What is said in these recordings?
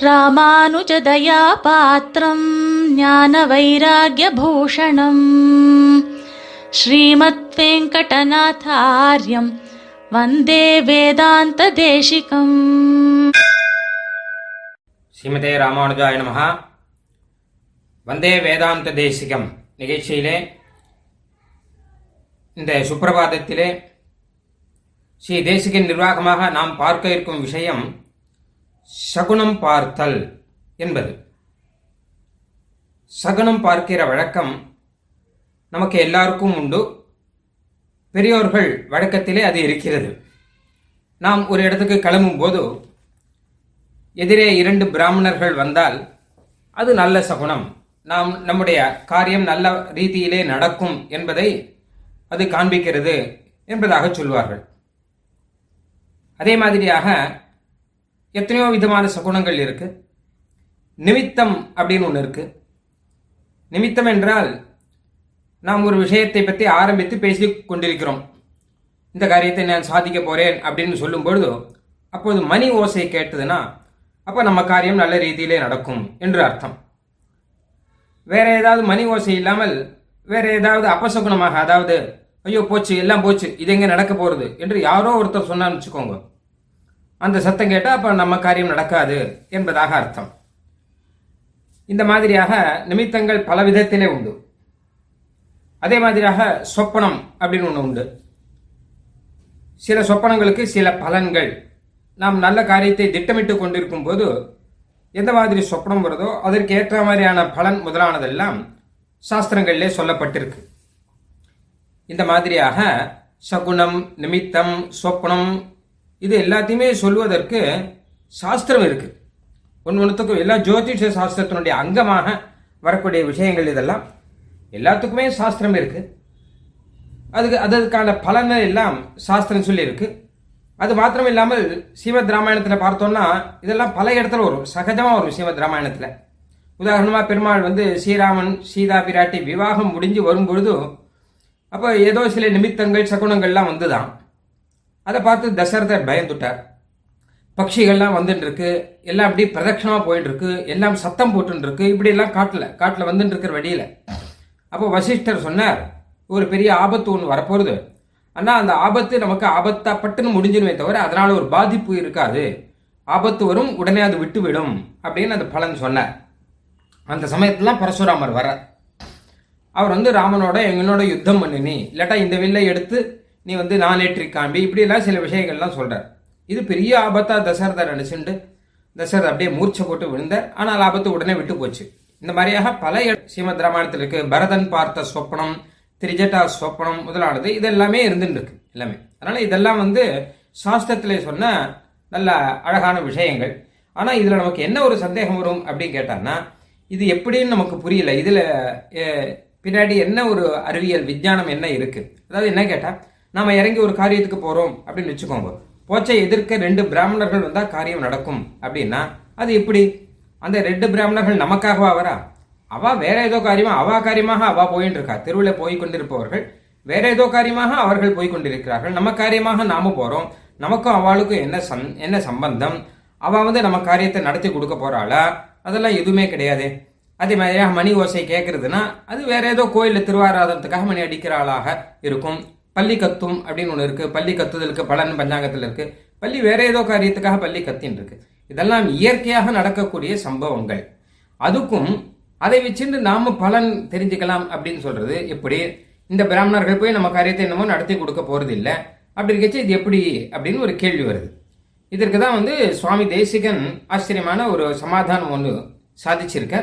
ராமானுஜதயாபாத்திரம் பாத்திரம் ஞான வைராகியபூஷணம் ஸ்ரீமத் வெங்கடநாதாரியம் வந்தே வேதாந்த தேசிகம் ஸ்ரீமதே ராமானுஜாய நமஹா. வந்தே வேதாந்த தேசிகம் நிகழ்ச்சியிலே இந்த சுப்பிரபாதத்திலே ஸ்ரீ தேசிகன் நிர்வாகமாக நாம் பார்க்க இருக்கும் விஷயம் சகுனம் பார்த்தல் என்பது. சகுனம் பார்க்கிற வழக்கம் நமக்கு எல்லாருக்கும் உண்டு. பெரியோர்கள் வழக்கத்திலே அது இருக்கிறது. நாம் ஒரு இடத்துக்கு கிளம்பும் போது எதிரே இரண்டு பிராமணர்கள் வந்தால் அது நல்ல சகுனம். நாம் நம்முடைய காரியம் நல்ல ரீதியிலே நடக்கும் என்பதை அது காண்பிக்கிறது என்பதாக சொல்வார்கள். அதே மாதிரியாக எத்தனையோ விதமான சகுனங்கள் இருக்கு. நிமித்தம் அப்படின்னு ஒன்று இருக்கு. நிமித்தம் என்றால் நாம் ஒரு விஷயத்தை பற்றி ஆரம்பித்து பேசி கொண்டிருக்கிறோம். இந்த காரியத்தை நான் சாதிக்க போறேன் அப்படின்னு சொல்லும் பொழுது அப்போது மணி ஓசை கேட்டதுன்னா அப்போ நம்ம காரியம் நல்ல ரீதியிலே நடக்கும் என்று அர்த்தம். வேற ஏதாவது மணி ஓசை இல்லாமல் வேற ஏதாவது அப்பசகுணமாக அதாவது ஐயோ போச்சு எல்லாம் போச்சு இது எங்கே நடக்க போகிறது என்று யாரோ ஒருத்தர் சொன்னான்னு வச்சுக்கோங்க. அந்த சத்தம் கேட்டால் அப்போ நம்ம காரியம் நடக்காது என்பதாக அர்த்தம். இந்த மாதிரியாக நிமித்தங்கள் பல விதத்திலே உண்டு. அதே மாதிரியாக சொப்பனம் அப்படின்னு ஒன்று உண்டு. சில சொப்பனங்களுக்கு சில பலன்கள். நாம் நல்ல காரியத்தை திட்டமிட்டு கொண்டிருக்கும் போது எந்த மாதிரி சொப்பனம் வருதோ அதற்கு ஏற்ற மாதிரியான பலன் முதலானதெல்லாம் சாஸ்திரங்களிலே சொல்லப்பட்டிருக்கு. இந்த மாதிரியாக சகுனம் நிமித்தம் சொப்பனம் இது எல்லாத்தையுமே சொல்வதற்கு சாஸ்திரம் இருக்கு. ஒன்று ஒன்றுத்துக்கும் எல்லா ஜோதிஷ சாஸ்திரத்தினுடைய அங்கமாக வரக்கூடிய விஷயங்கள் இதெல்லாம் எல்லாத்துக்குமே சாஸ்திரம் இருக்கு. அதுக்கு அதற்கான பலனை எல்லாம் சாஸ்திரம் சொல்லியிருக்கு. அது மாத்திரம் இல்லாமல் சீமத் ராமாயணத்தில் பார்த்தோம்னா இதெல்லாம் பல இடத்துல வரும். சகஜமாக வரும் சீமத் ராமாயணத்தில். உதாரணமாக பெருமாள் வந்து ஸ்ரீராமன் சீதா பிராட்டி விவாகம் முடிஞ்சு வரும்பொழுது அப்போ ஏதோ சில நிமித்தங்கள் சகுனங்கள்லாம் வந்துதான். அதை பார்த்து தசரதர் பயந்துட்டார். பட்சிகள்லாம் வந்துட்டு இருக்கு எல்லாம் அப்படி பிரதட்சணமாக போயிட்டு இருக்கு எல்லாம் சத்தம் போட்டுன்னு இருக்கு இப்படி எல்லாம் காட்டில் காட்டில் வந்துட்டு இருக்கிற வழியில். அப்போ வசிஷ்டர் சொன்னார் ஒரு பெரிய ஆபத்து ஒன்று வரப்போகுது. ஆனால் அந்த ஆபத்து நமக்கு ஆபத்தா பட்டுன்னு முடிஞ்சிருமே தவிர அதனால ஒரு பாதிப்பு இருக்காது. ஆபத்து வரும் உடனே அது விட்டுவிடும் அப்படின்னு அந்த பலன் சொன்னார். அந்த சமயத்துல பரசுராமர் வர அவர் வந்து ராமனோட எங்களோட யுத்தம் பண்ணினி. இல்லாட்டா இந்த வில்லை எடுத்து நீ வந்து நானேற்றி காண்பி. இப்படி எல்லாம் சில விஷயங்கள்லாம் சொல்கிறார் இது பெரிய ஆபத்தாக தசரதர் நினச்சிண்டு தசரதர் அப்படியே மூர்ச்சை போட்டு விழுந்தார். ஆனால் ஆபத்து உடனே விட்டு போச்சு. இந்த மாதிரியாக பல சீமத் ராமாயணத்தில் இருக்கு. பரதன் பார்த்த சொப்பனம் திரிஜட்டா சொப்பனம் முதலானது இதெல்லாமே இருந்துருக்கு இருந்துட்டு இருக்கு எல்லாமே. அதனால இதெல்லாம் வந்து சாஸ்திரத்தில் சொன்ன நல்ல அழகான விஷயங்கள். ஆனால் இதில் நமக்கு என்ன ஒரு சந்தேகம் வரும் அப்படின்னு கேட்டான்னா இது எப்படின்னு நமக்கு புரியல. இதில் பின்னாடி என்ன ஒரு அறிவியல் விஞ்ஞானம் என்ன இருக்கு? அதாவது என்ன கேட்டால் நாம இறங்கி ஒரு காரியத்துக்கு போறோம் அப்படின்னு வச்சுக்கோங்க. போச்சை எதிர்க்க ரெண்டு பிராமணர்கள் வந்தா காரியம் நடக்கும். அப்படின்னா அது எப்படி? அந்த ரெண்டு பிராமணர்கள் நமக்காகவா வரா அவா வேற ஏதோ காரியமா அவா காரியமாக அவா போயிட்டு இருக்கா தெருவில் போய் கொண்டிருப்பவர்கள் வேற ஏதோ காரியமாக அவர்கள் போய் கொண்டிருக்கிறார்கள். நம்ம காரியமாக நாம போறோம். நமக்கும் அவளுக்கும் என்ன சம் என்ன சம்பந்தம்? அவ வந்து நம்ம காரியத்தை நடத்தி கொடுக்க போறாளா? அதெல்லாம் எதுவுமே கிடையாது. அதே மாதிரியாக மணி ஓசை கேட்கறதுன்னா அது வேற ஏதோ கோயிலில் திருவாராதனத்துக்காக மணி அடிக்கிற ஆளாக இருக்கும். பள்ளி கத்தும் அப்படின்னு ஒன்று இருக்கு. பள்ளி கத்துதலுக்கு பலன் பஞ்சாங்கத்தில் இருக்கு. பள்ளி வேற ஏதோ காரியத்துக்காக பள்ளி கத்தின்னு இருக்கு. இதெல்லாம் இயற்கையாக நடக்கக்கூடிய சம்பவங்கள். அதுக்கும் அதை வச்சுட்டு நாம பலன் தெரிஞ்சுக்கலாம் அப்படின்னு சொல்றது எப்படி? இந்த பிராமணர்கள் போய் நம்ம காரியத்தை என்னமோ நடத்தி கொடுக்க போறது இல்லை அப்படி இருக்கச்சு இது எப்படி அப்படின்னு ஒரு கேள்வி வருது. இதற்கு தான் வந்து சுவாமி தேசிகன் ஆச்சரியமான ஒரு சமாதானம் ஒன்று சாதிச்சிருக்க.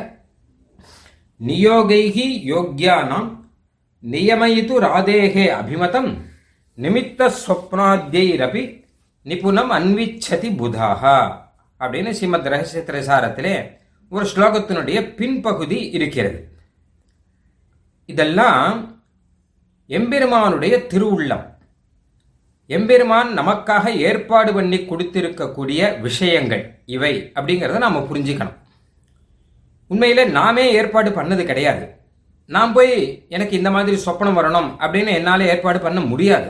நியோகைகி யோக்யானாம் நியமயித்து ராதேகே அபிமதம் நிமித்த ஸ்வப்னாத்யைரபி நிபுணம் அன்விச்சதி புதாக அப்படின்னு ஸ்ரீமத் ரகசிய திரைசாரத்திலே ஒரு ஸ்லோகத்தினுடைய பின்பகுதி இருக்கிறது. இதெல்லாம் எம்பெருமானுடைய திருவுள்ளம். எம்பெருமான் நமக்காக ஏற்பாடு பண்ணி கொடுத்திருக்கக்கூடிய விஷயங்கள் இவை அப்படிங்கிறத நாம் புரிஞ்சுக்கணும். உண்மையில் நாமே ஏற்பாடு பண்ணது கிடையாது. நான் போய் எனக்கு இந்த மாதிரி சொப்பனம் வரணும் அப்படின்னு என்னால் ஏற்பாடு பண்ண முடியாது.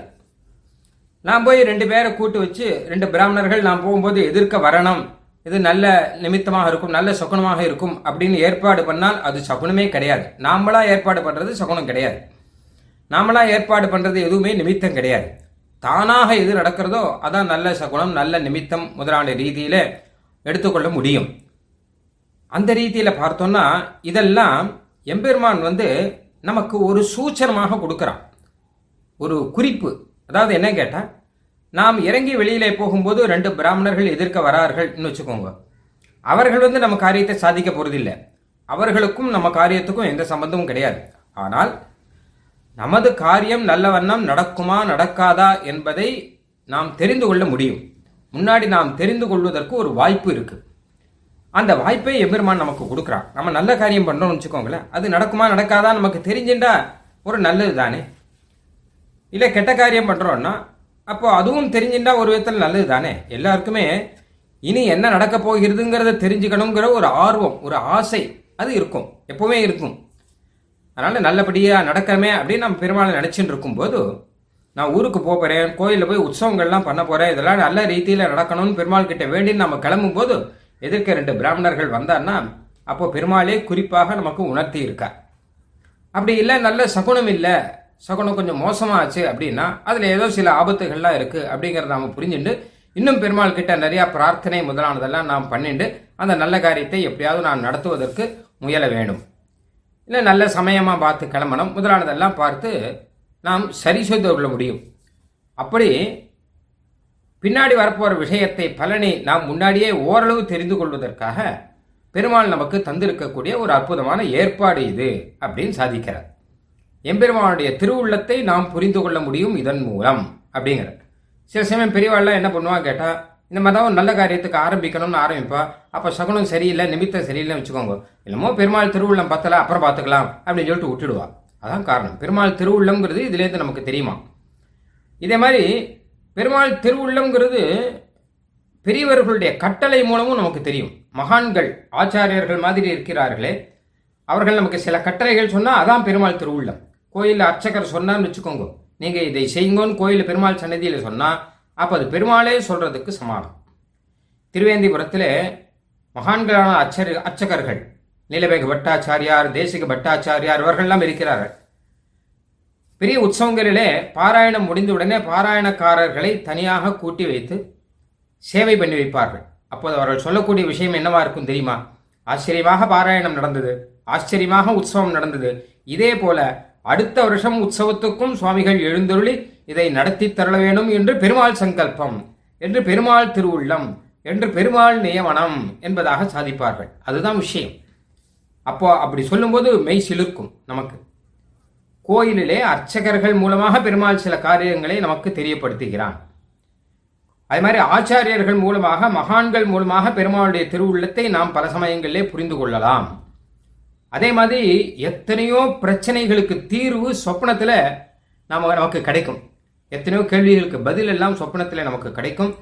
நான் போய் ரெண்டு பேரை கூட்டு வச்சு ரெண்டு பிராமணர்கள் நான் போகும்போது எதிர்க்க வரணும். இது நல்ல நிமித்தமாக இருக்கும் நல்ல சகுனமாக இருக்கும் அப்படின்னு ஏற்பாடு பண்ணால் அது சகுனமே கிடையாது. நாமளா ஏற்பாடு பண்றது சகுனம் கிடையாது. நாமளா ஏற்பாடு பண்றது எதுவுமே நிமித்தம் கிடையாது. தானாக எது நடக்கிறதோ அதான் நல்ல சகுனம் நல்ல நிமித்தம் முதலான ரீதியில எடுத்துக்கொள்ள முடியும். அந்த ரீதியில பார்த்தோம்னா இதெல்லாம் எம்பெருமான் வந்து நமக்கு ஒரு சூச்சனமாக கொடுக்குறான். ஒரு குறிப்பு. அதாவது என்ன கேட்டால் நாம் இறங்கி வெளியிலே போகும்போது ரெண்டு பிராமணர்கள் எதிர்க்க வரார்கள்னு வச்சுக்கோங்க. அவர்கள் வந்து நம்ம காரியத்தை சாதிக்க போறதில்லை. அவர்களுக்கும் நம்ம காரியத்துக்கும் எந்த சம்பந்தமும் கிடையாது. ஆனால் நமது காரியம் நல்ல வண்ணம் நடக்குமா நடக்காதா என்பதை நாம் தெரிந்து கொள்ள முடியும். முன்னாடி நாம் தெரிந்து கொள்வதற்கு ஒரு வாய்ப்பு இருக்குது அந்த வாய்ப்பை எம்பெருமான் நமக்கு கொடுக்குறான். நம்ம நல்ல காரியம் பண்ணுறோம்னு வச்சுக்கோங்களேன். அது நடக்குமா நடக்காதா நமக்கு தெரிஞ்சுண்டா ஒரு நல்லது தானே. இல்லை கெட்ட காரியம் பண்ணுறோன்னா அப்போ அதுவும் தெரிஞ்சுட்டா ஒரு விதத்தில் நல்லது தானே. எல்லாருக்குமே இனி என்ன நடக்க போகிறதுங்கிறத தெரிஞ்சுக்கணுங்கிற ஒரு ஆர்வம் ஒரு ஆசை அது இருக்கும். எப்பவுமே இருக்கும். அதனால நல்லபடியாக நடக்கமே அப்படின்னு நம்ம பெருமாளை நினச்சிட்டு இருக்கும்போது நான் ஊருக்கு போக கோயிலில் போய் உற்சவங்கள்லாம் பண்ண போகிறேன் இதெல்லாம் நல்ல ரீதியில் நடக்கணும்னு பெருமாள் கிட்ட வேண்டி நம்ம கிளம்பும் போது எதிர்க்க ரெண்டு பிராமணர்கள் வந்தான்னா அப்போ பெருமாளே குறிப்பாக நமக்கு உணர்த்தி இருக்கார். அப்படி இல்லை நல்ல சகுனம் இல்லை சகுனம் கொஞ்சம் மோசமாச்சு அப்படின்னா அதில் ஏதோ சில ஆபத்துகள்லாம் இருக்கு அப்படிங்கிறத நாம புரிஞ்சுட்டு இன்னும் பெருமாள் கிட்ட நிறையா பிரார்த்தனை முதலானதெல்லாம் நாம் பண்ணிட்டு அந்த நல்ல காரியத்தை எப்படியாவது நான் நடத்துவதற்கு முயல வேண்டும். இல்லை நல்ல சமயமாக பார்த்து கிளம்பணும் முதலானதெல்லாம் பார்த்து நாம் சரி செய்து கொள்ள முடியும். அப்படி பின்னாடி வரப்போகிற விஷயத்தை பலனை நாம் முன்னாடியே ஓரளவு தெரிந்து கொள்வதற்காக பெருமாள் நமக்கு தந்திருக்கக்கூடிய ஒரு அற்புதமான ஏற்பாடு இது அப்படின்னு சாதிக்கிறார். எம்பெருமானுடைய திருவுள்ளத்தை நாம் புரிந்து கொள்ள முடியும் இதன் மூலம் அப்படிங்கிற சில சமயம் பெரியவாள்லாம் என்ன பண்ணுவான் கேட்டால் இந்த மாதிரி தான் ஒரு நல்ல காரியத்துக்கு ஆரம்பிக்கணும்னு ஆரம்பிப்பா அப்போ சகுனம் சரியில்லை நிமித்தம் சரியில்லைன்னு வச்சுக்கோங்க. இல்லமோ பெருமாள் திருவுள்ளம் பத்தல அப்புறம் பார்த்துக்கலாம் அப்படின்னு சொல்லிட்டு விட்டுடுவா. அதான் காரணம். பெருமாள் திருவுள்ளம்ங்கிறது இதுலேருந்து நமக்கு தெரியுமா? இதே மாதிரி பெருமாள் திருவுள்ளம்ங்கிறது பெரியவர்களுடைய கட்டளை மூலமும் நமக்கு தெரியும். மகான்கள் ஆச்சாரியர்கள் மாதிரி இருக்கிறார்களே. அவர்கள் நமக்கு சில கட்டளைகள் சொன்னால் அதான் பெருமாள் திருவுள்ளம். கோயிலில் அர்ச்சகர் சொன்னான்னு வச்சுக்கோங்க. நீங்கள் இதை செய்யுங்கன்னு கோயில் பெருமாள் சன்னதியில் சொன்னால் அப்போ அது பெருமாளே சொல்கிறதுக்கு சமானம் திருவேந்திபுரத்தில் மகான்களான அச்சர் அர்ச்சகர்கள் நீலவேக பட்டாச்சாரியார் தேசிக பட்டாச்சாரியார் இவர்கள்லாம் இருக்கிறார்கள். பெரிய உற்சவங்களிலே பாராயணம் முடிந்தவுடனே பாராயணக்காரர்களை தனியாக கூட்டி வைத்து சேவை பண்ணி வைப்பார்கள். அப்போது அவர்கள் சொல்லக்கூடிய விஷயம் என்னவா இருக்கும் தெரியுமா? ஆச்சரியமாக பாராயணம் நடந்தது. ஆச்சரியமாக உற்சவம் நடந்தது. இதே போல அடுத்த வருஷம் உற்சவத்துக்கும் சுவாமிகள் எழுந்தருளி இதை நடத்தி தரல வேண்டும் என்று பெருமாள் சங்கல்பம் என்று பெருமாள் திருவுள்ளம் என்று பெருமாள் நியமனம் என்பதாக சாதிப்பார்கள். அதுதான் விஷயம். அப்போ அப்படி சொல்லும்போது மெய் சிலிர்க்கும் நமக்கு. கோயிலிலே அர்ச்சகர்கள் மூலமாக பெருமாள் சில காரியங்களை நமக்கு தெரியப்படுத்துகிறான். அது மாதிரி ஆச்சாரியர்கள் மூலமாக மகான்கள் மூலமாக பெருமாளுடைய திருவுள்ளத்தை நாம் பல சமயங்களிலே புரிந்து கொள்ளலாம். அதே மாதிரி எத்தனையோ பிரச்சனைகளுக்கு தீர்வு சொப்னத்தில் நாம் நமக்கு கிடைக்கும். எத்தனையோ கேள்விகளுக்கு பதில் எல்லாம் சொப்னத்தில் நமக்கு கிடைக்கும்.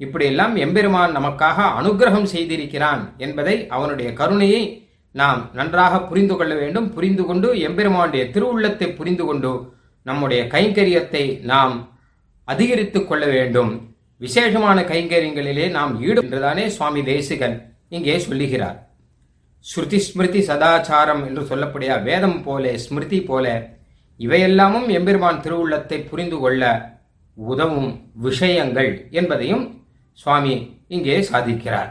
இப்படியெல்லாம் எம்பெருமான் நமக்காக அனுகிரகம் செய்திருக்கிறான் என்பதை அவனுடைய கருணையை நாம் நன்றாக புரிந்து கொள்ள வேண்டும் புரிந்து கொண்டு எம்பெருமானுடைய திருவுள்ளத்தை புரிந்து கொண்டு நம்முடைய கைங்கரியத்தை நாம் அதிகரித்துக் கொள்ள வேண்டும். விசேஷமான கைங்கரியங்களிலே நாம் ஈடு என்றுதானே சுவாமி தேசிகன் இங்கே சொல்லுகிறார். ஸ்ருதி ஸ்மிருதி சதாச்சாரம் என்று சொல்லக்கூடிய வேதம் போல ஸ்மிருதி போல இவையெல்லாமும் எம்பெருமான் திருவுள்ளத்தை புரிந்து கொள்ள உதவும் விஷயங்கள் என்பதையும் சுவாமி இங்கே சாதிக்கிறார்.